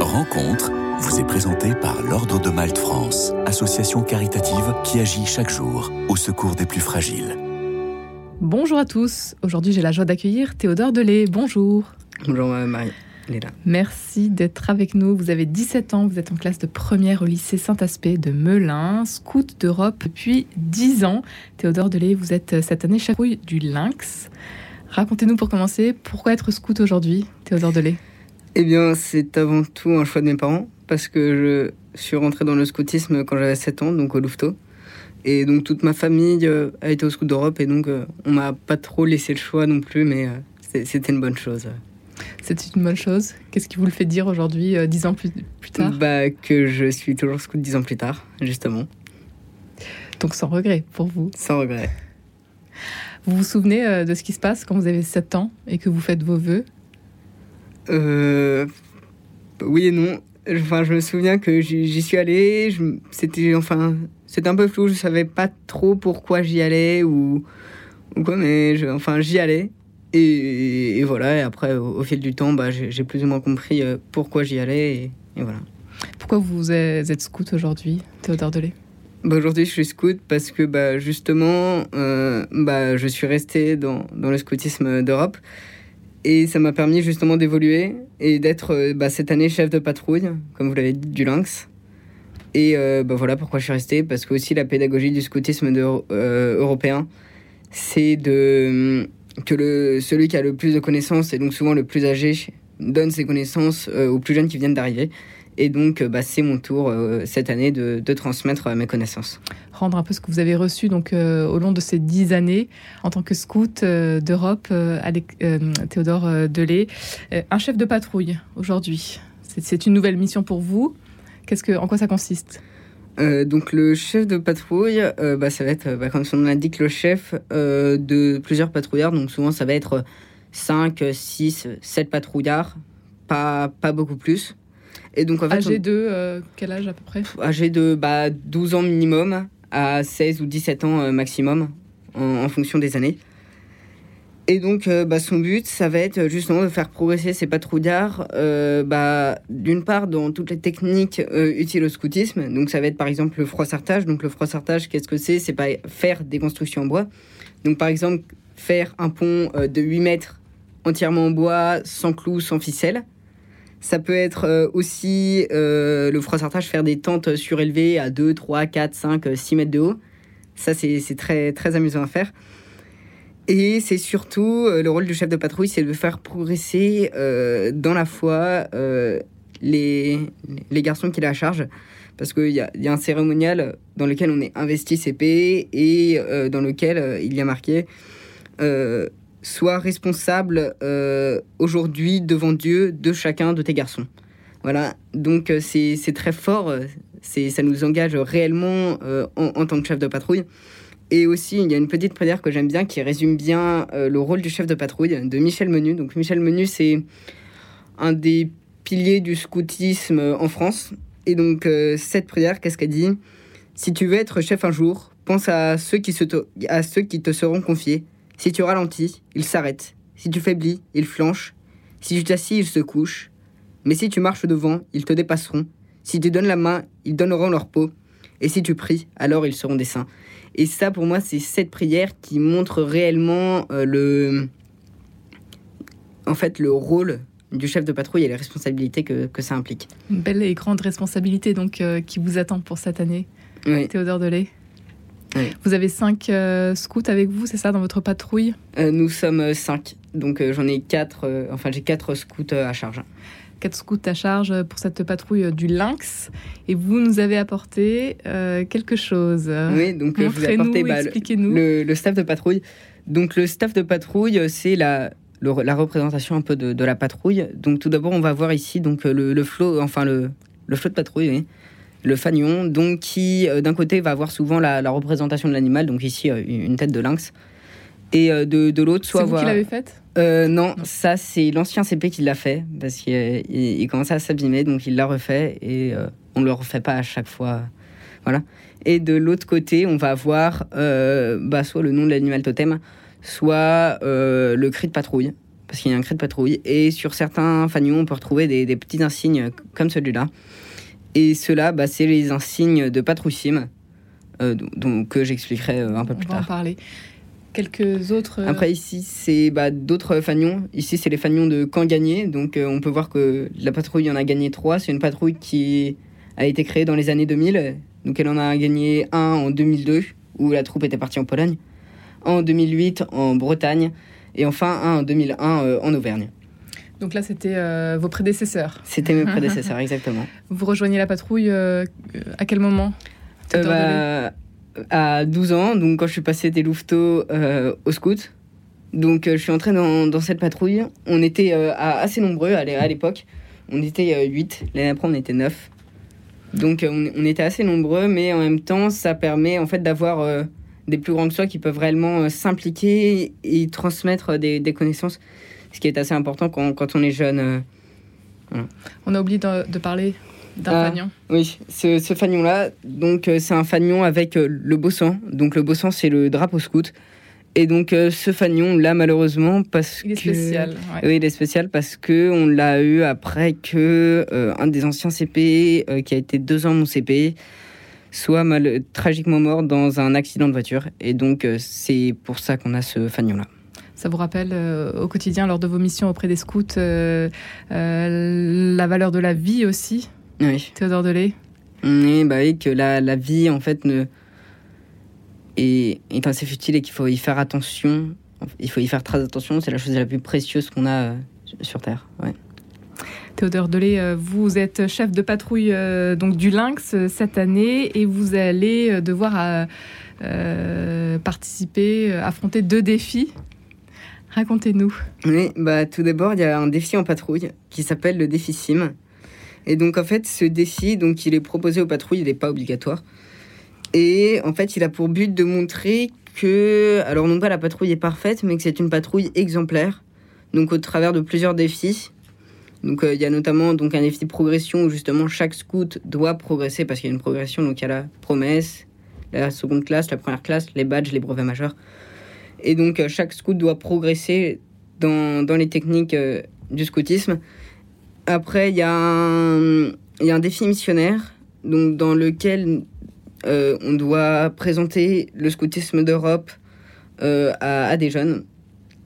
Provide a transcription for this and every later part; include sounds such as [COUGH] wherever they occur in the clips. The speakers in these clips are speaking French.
Rencontre vous est présentée par l'Ordre de Malte France, association caritative qui agit chaque jour au secours des plus fragiles. Bonjour à tous. Aujourd'hui, j'ai la joie d'accueillir Théodore Delay. Bonjour. Bonjour Marie. Léla. Merci d'être avec nous. Vous avez 17 ans, vous êtes en classe de première au lycée Saint-Aspect de Melun, scout d'Europe depuis 10 ans. Théodore Delay, vous êtes euh, cette année chef du Lynx. Racontez-nous pour commencer, pourquoi être scout aujourd'hui, Théodore Delay? Eh bien, c'est avant tout un choix de mes parents, parce que je suis rentré dans le scoutisme quand j'avais 7 ans, donc au Louveteau. Et donc toute ma famille euh, a été au scout d'Europe, et donc euh, on m'a pas trop laissé le choix non plus, mais c'était une bonne chose. C'est une bonne chose. Qu'est-ce qui vous le fait dire aujourd'hui, euh, dix ans plus, plus tard? Bah, Que je suis toujours scout dix ans plus tard, justement. Donc sans regret pour vous Sans regret. Vous vous souvenez euh, de ce qui se passe quand vous avez 7 ans et que vous faites vos vœux? Euh, Oui et non. Enfin, je me souviens que j'y suis allé. C'était enfin, c'était un peu flou. Je savais pas trop pourquoi j'y allais ou, ou quoi, mais je, enfin, j'y allais. Et, voilà, et après, au, fil du temps, bah, j'ai plus ou moins compris euh, pourquoi j'y allais. Et, voilà. Pourquoi vous êtes scout aujourd'hui, Théodore Delay? Bah Aujourd'hui, je suis scout parce que bah, justement, euh, bah, je suis resté dans, dans le scoutisme d'Europe. Et ça m'a permis justement d'évoluer et d'être euh, bah, cette année chef de patrouille, comme vous l'avez dit, du Lynx. Et bah, voilà pourquoi je suis resté, parce que aussi la pédagogie du scoutisme de, européen, c'est de que le, celui qui a le plus de connaissances, et donc souvent le plus âgé, donne ses connaissances euh, aux plus jeunes qui viennent d'arriver. Et donc, euh, bah, c'est mon tour euh, cette année de, transmettre mes connaissances. Rendre un peu ce que vous avez reçu donc, au long de ces dix années en tant que scout d'Europe, Théodore Delay. un chef de patrouille aujourd'hui. C'est une nouvelle mission pour vous. Qu'est-ce que, en quoi ça consiste? Euh, donc le chef de patrouille, euh, bah, ça va être, bah, comme son nom l'indique, le chef euh, de plusieurs patrouillards. Donc souvent ça va être 5, 6, 7 patrouillards, pas, pas beaucoup plus. Et donc en fait, âgé de quel âge à peu près? Âgé de bah, 12 ans minimum à 16 ou 17 ans maximum en fonction des années. Et donc, euh, bah, son but, ça va être justement de faire progresser ces patrouillards, euh, bah, d'une part dans toutes les techniques euh, utiles au scoutisme. Donc, ça va être par exemple le froissartage. Donc, le froissartage, qu'est-ce que c'est? C'est pas faire des constructions en bois. Donc, par exemple, faire un pont de 8 mètres entièrement en bois, sans clous, sans ficelle. Ça peut être aussi le froissartage, faire des tentes surélevées à 2, 3, 4, 5, 6 mètres de haut. Ça, c'est très, amusant à faire. Et c'est surtout euh, le rôle du chef de patrouille, c'est de faire progresser euh, dans la foi euh, les, les garçons qu'il a à charge. Parce qu'il y a, un cérémonial dans lequel on est investi CP et dans lequel il y a marqué Sois responsable aujourd'hui devant Dieu de chacun de tes garçons. Voilà, donc c'est très fort, ça nous engage réellement en, en tant que chef de patrouille. Et aussi, il y a une petite prière que j'aime bien qui résume bien euh, le rôle du chef de patrouille de Michel Menu. Donc Michel Menu, c'est un des piliers du scoutisme en France. Et donc euh, cette prière, qu'est-ce qu'elle dit? Si tu veux être chef un jour, pense à ceux qui te seront confiés. Si tu ralentis, ils s'arrêtent. Si tu faiblis, ils flanchent. Si tu t'assis, ils se couchent. Mais si tu marches devant, ils te dépasseront. Si tu donnes la main, ils donneront leur peau. Et si tu pries, alors ils seront des saints. Et ça, pour moi, c'est cette prière qui montre réellement euh, le, en fait, le rôle du chef de patrouille et les responsabilités que, que ça implique. Une belle et grande responsabilité donc euh, qui vous attend pour cette année, Théodore Delay. Oui. Vous avez cinq euh, scouts avec vous, c'est ça, dans votre patrouille? Nous sommes cinq, donc j'en ai quatre. enfin, j'ai quatre scouts à charge quatre scouts à charge pour cette patrouille du Lynx. Et vous nous avez apporté euh, quelque chose. Oui, donc je vous ai apporté bah, le, le, staff de patrouille. Donc le staff de patrouille, c'est la, la représentation un peu de, de, la patrouille. Donc tout d'abord, on va voir ici donc le, le flot, enfin le, le flot de patrouille, oui. Le fanion, donc qui euh, d'un côté va avoir souvent la, la représentation de l'animal, donc ici euh, une tête de lynx, et de, de l'autre soit C'est vous qui l'avez faite? Euh, non, ça c'est l'ancien CP qui l'a fait parce qu'il il, commençait à s'abîmer, donc il l'a refait et euh, on le refait pas à chaque fois. Voilà. Et de l'autre côté, on va avoir euh, bah, soit le nom de l'animal totem, soit le cri de patrouille. parce qu'il y a un cri de patrouille. Et sur certains fanions, on peut retrouver des, petits insignes comme celui-là. Et ceux-là, bah, c'est les insignes de patrouille sim, euh, donc, que j'expliquerai euh, un peu plus on va tard. en parler. Quelques autres. euh, Après, ici, c'est bah, d'autres fanions. Ici, c'est les fanions de camp gagné. Donc, euh, on peut voir que la patrouille en a gagné trois. C'est une patrouille qui a été créée dans les années 2000. Donc, elle en a gagné un en 2002, où la troupe était partie en Pologne. Un en 2008 en Bretagne. Et enfin, un en 2001 euh, en Auvergne. Donc là, c'était euh, vos prédécesseurs. C'était mes [LAUGHS] prédécesseurs, exactement. Vous rejoignez la patrouille euh, à quel moment? Euh, bah, à 12 ans, donc quand je suis passé des louveteaux euh, au scout. Donc euh, je suis entré dans, dans cette patrouille. On était euh, à- assez nombreux à l'é- à l'époque. On était 8, l'année après on était 9. Donc euh, on, on était assez nombreux, mais en même temps ça permet en fait d'avoir euh, des plus grands que soi qui peuvent réellement euh, s'impliquer et transmettre des, des connaissances. Ce qui est assez important quand, quand on est jeune. euh. On a oublié de, de parler d'un Ah. fanion. Oui, ce, ce fanion-là, donc euh, c'est un fanion avec euh, le beau sang. Donc le beau sang, c'est le drapeau scout. Et donc euh, ce fanion, là, malheureusement, parce Il est que... spécial. ouais. Oui, il est spécial parce que on l'a eu après que euh, un des anciens CP, euh, qui a été deux ans mon CP, soit mal, tragiquement mort dans un accident de voiture. Et donc c'est pour ça qu'on a ce fanion-là. Ça vous rappelle euh, au quotidien, lors de vos missions auprès des scouts, euh, euh, la valeur de la vie aussi, Oui. Théodore Delay Oui, bah oui, que la, la vie, en fait, ne... est, est assez futile et qu'il faut y faire attention. Il faut y faire très attention. C'est la chose la plus précieuse qu'on a sur Terre. Ouais. Théodore Delay, vous êtes chef de patrouille euh, donc du Lynx cette année et vous allez devoir euh, participer, affronter deux défis. Racontez-nous. Oui, bah, tout d'abord, il y a un défi en patrouille qui s'appelle le défi SIM. Et donc, en fait, ce défi, donc, il est proposé aux patrouilles, il n'est pas obligatoire. Et en fait, il a pour but de montrer que, alors non pas la patrouille est parfaite, mais que c'est une patrouille exemplaire. Donc, au travers de plusieurs défis. Donc, euh, il y a notamment donc, un défi de progression où justement chaque scout doit progresser parce qu'il y a une progression. Donc, il y a la promesse, la seconde classe, la première classe, les badges, les brevets majeurs. Et donc, euh, chaque scout doit progresser dans, dans les techniques euh, du scoutisme. Après, il y, y a un défi missionnaire donc, dans lequel euh, on doit présenter le scoutisme d'Europe à, des jeunes.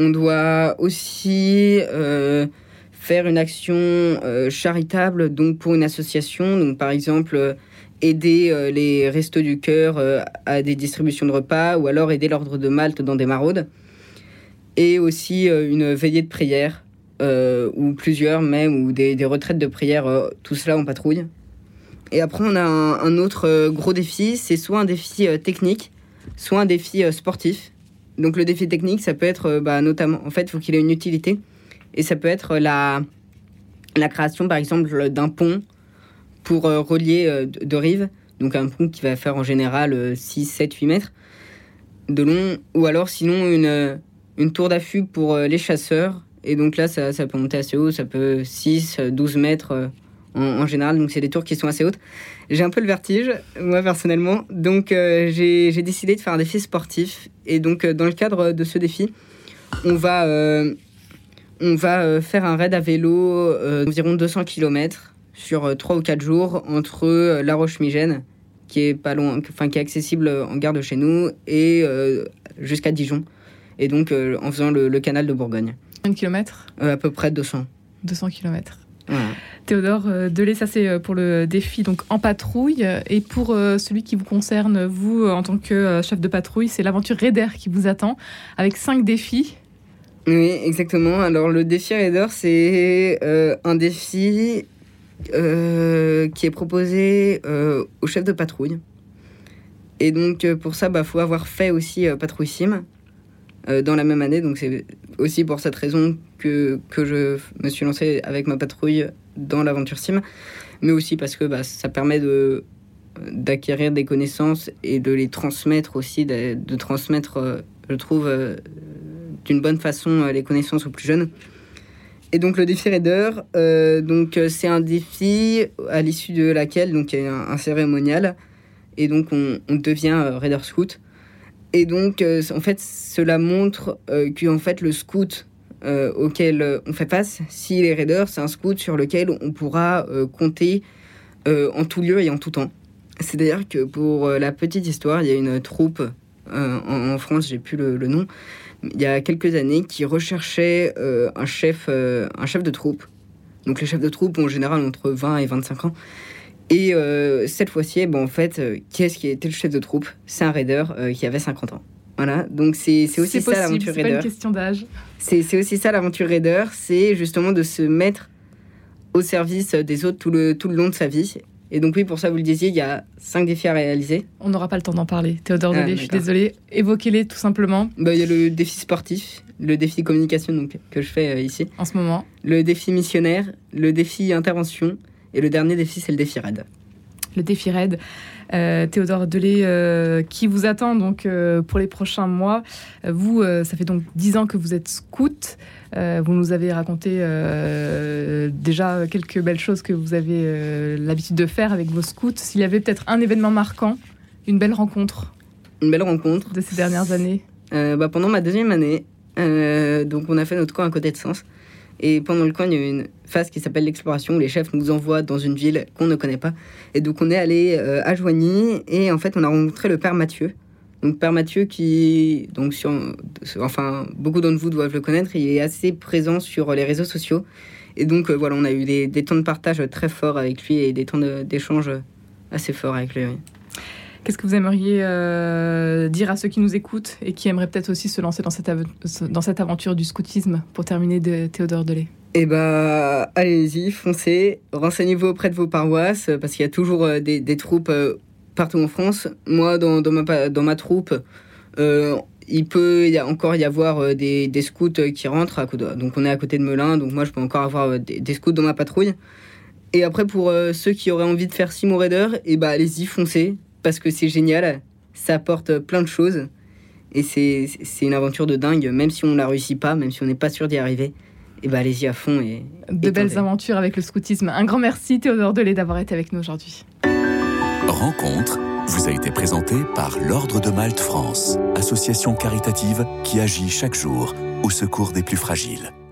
On doit aussi faire une action euh, charitable donc pour une association. Donc, par exemple, euh, aider euh, les restos du cœur à des distributions de repas ou alors aider l'ordre de Malte dans des maraudes. Et aussi une veillée de prière ou plusieurs même, ou des, retraites de prière, tout cela en patrouille. Et après, on a un, autre gros défi, c'est soit un défi technique, soit un défi sportif. Donc le défi technique, ça peut être bah, notamment, en fait, il faut qu'il ait une utilité. Et ça peut être la, la création, par exemple, d'un pont pour euh, relier euh, de de rives. Donc un pont qui va faire en général euh, 6, 7, 8 mètres de long. Ou alors sinon une, euh, une tour d'affût pour euh, les chasseurs. Et donc là, ça, ça peut monter assez haut, ça peut 6, euh, 12 mètres euh, en, général. Donc c'est des tours qui sont assez hautes. J'ai un peu le vertige, moi personnellement. Donc euh, j'ai décidé de faire un défi sportif. Et donc euh, dans le cadre de ce défi, on va, euh, on va euh, faire un raid à vélo euh, d'environ 200 km sur 3 ou 4 jours entre euh, La Roche-Migène, qui est pas loin, enfin qui est accessible en gare de chez nous, et euh, jusqu'à Dijon. Et donc euh, en faisant le, le canal de Bourgogne. Un kilomètre, Euh, à peu près 200. 200 kilomètres. Voilà. Théodore euh, Delay, ça c'est euh, pour le défi donc en patrouille. Et pour euh, celui qui vous concerne, vous, euh, en tant que euh, chef de patrouille, c'est l'aventure Raider qui vous attend, avec cinq défis. Oui, exactement. Alors le défi Raider, c'est euh, un défi euh, qui est proposé euh, au chef de patrouille. Et donc euh, pour ça, il bah, faut avoir fait aussi Patrouille Sim dans la même année. Donc c'est aussi pour cette raison que, que je me suis lancé avec ma patrouille dans l'aventure Sim. Mais aussi parce que bah, ça permet de d'acquérir des connaissances et de les transmettre aussi, de, transmettre, je trouve, d'une bonne façon euh, les connaissances aux plus jeunes. Et donc le défi Raider, euh, donc euh, c'est un défi à l'issue de laquelle donc il y a un, cérémonial et donc on, devient Raider Scout. Et donc en fait cela montre que en fait le scout auquel on fait face. Si les raiders, c'est un scout sur lequel on pourra compter en tout lieu et en tout temps. C'est-à-dire que pour la petite histoire, il y a une troupe en, France, j'ai plus le, nom, il y a quelques années, qui recherchait un, chef, un chef de troupe. Donc les chefs de troupe ont en général entre 20 et 25 ans. Et euh, cette fois-ci, bon, en fait, euh, qui est-ce qui était le chef de troupe? C'est un raider euh, qui avait 50 ans. Voilà, donc c'est aussi ça l'aventure raider. C'est pas une question d'âge. C'est aussi ça l'aventure raider, c'est justement de se mettre au service des autres tout le, tout le long de sa vie. Et donc oui, pour ça, vous le disiez, il y a cinq défis à réaliser. On n'aura pas le temps d'en parler. Théodore ah, je suis désolée. Évoquez-les tout simplement. Bah, il y a le défi sportif, le défi communication donc, que je fais ici. En ce moment. Le défi missionnaire, le défi intervention et le dernier défi, c'est le défi raid. Le défi raid. Euh, Théodore Delay, euh, qui vous attend donc euh, pour les prochains mois. Vous, ça fait donc dix ans que vous êtes scout. vous nous avez raconté déjà quelques belles choses que vous avez l'habitude de faire avec vos scouts. S'il y avait peut-être un événement marquant, une belle rencontre. Une belle rencontre. De ces dernières années. bah, pendant ma deuxième année, donc on a fait notre camp à côté de Sens. Et pendant le coin, il y a une phase qui s'appelle l'exploration où les chefs nous envoient dans une ville qu'on ne connaît pas. Et donc on est allé euh, à Joigny et en fait on a rencontré le père Mathieu. Donc père Mathieu qui, donc sur, enfin beaucoup d'entre vous doivent le connaître, il est assez présent sur les réseaux sociaux. Et donc euh, voilà, on a eu des, temps de partage très forts avec lui et des temps d'échange assez forts avec lui. Qu'est-ce que vous aimeriez euh, dire à ceux qui nous écoutent et qui aimeraient peut-être aussi se lancer dans cette, dans cette aventure du scoutisme pour terminer de Théodore Delay? Eh ben, allez-y, foncez, renseignez-vous auprès de vos paroisses, parce qu'il y a toujours euh, des, troupes euh, partout en France. Moi, dans, ma, dans ma troupe, il peut y a encore y avoir des, scouts qui rentrent. À donc, on est à côté de Melun, donc moi, je peux encore avoir des, des scouts dans ma patrouille. Et après, pour ceux qui auraient envie de faire Simon Raider, eh ben, allez-y, foncez parce que c'est génial, ça apporte plein de choses. Et c'est une aventure de dingue, même si on ne la réussit pas, même si on n'est pas sûr d'y arriver. Et bah allez-y à fond. Et, de belles aventures avec le scoutisme. Un grand merci Théodore Delay d'avoir été avec nous aujourd'hui. Rencontre vous a été présentée par l'Ordre de Malte France, association caritative qui agit chaque jour au secours des plus fragiles.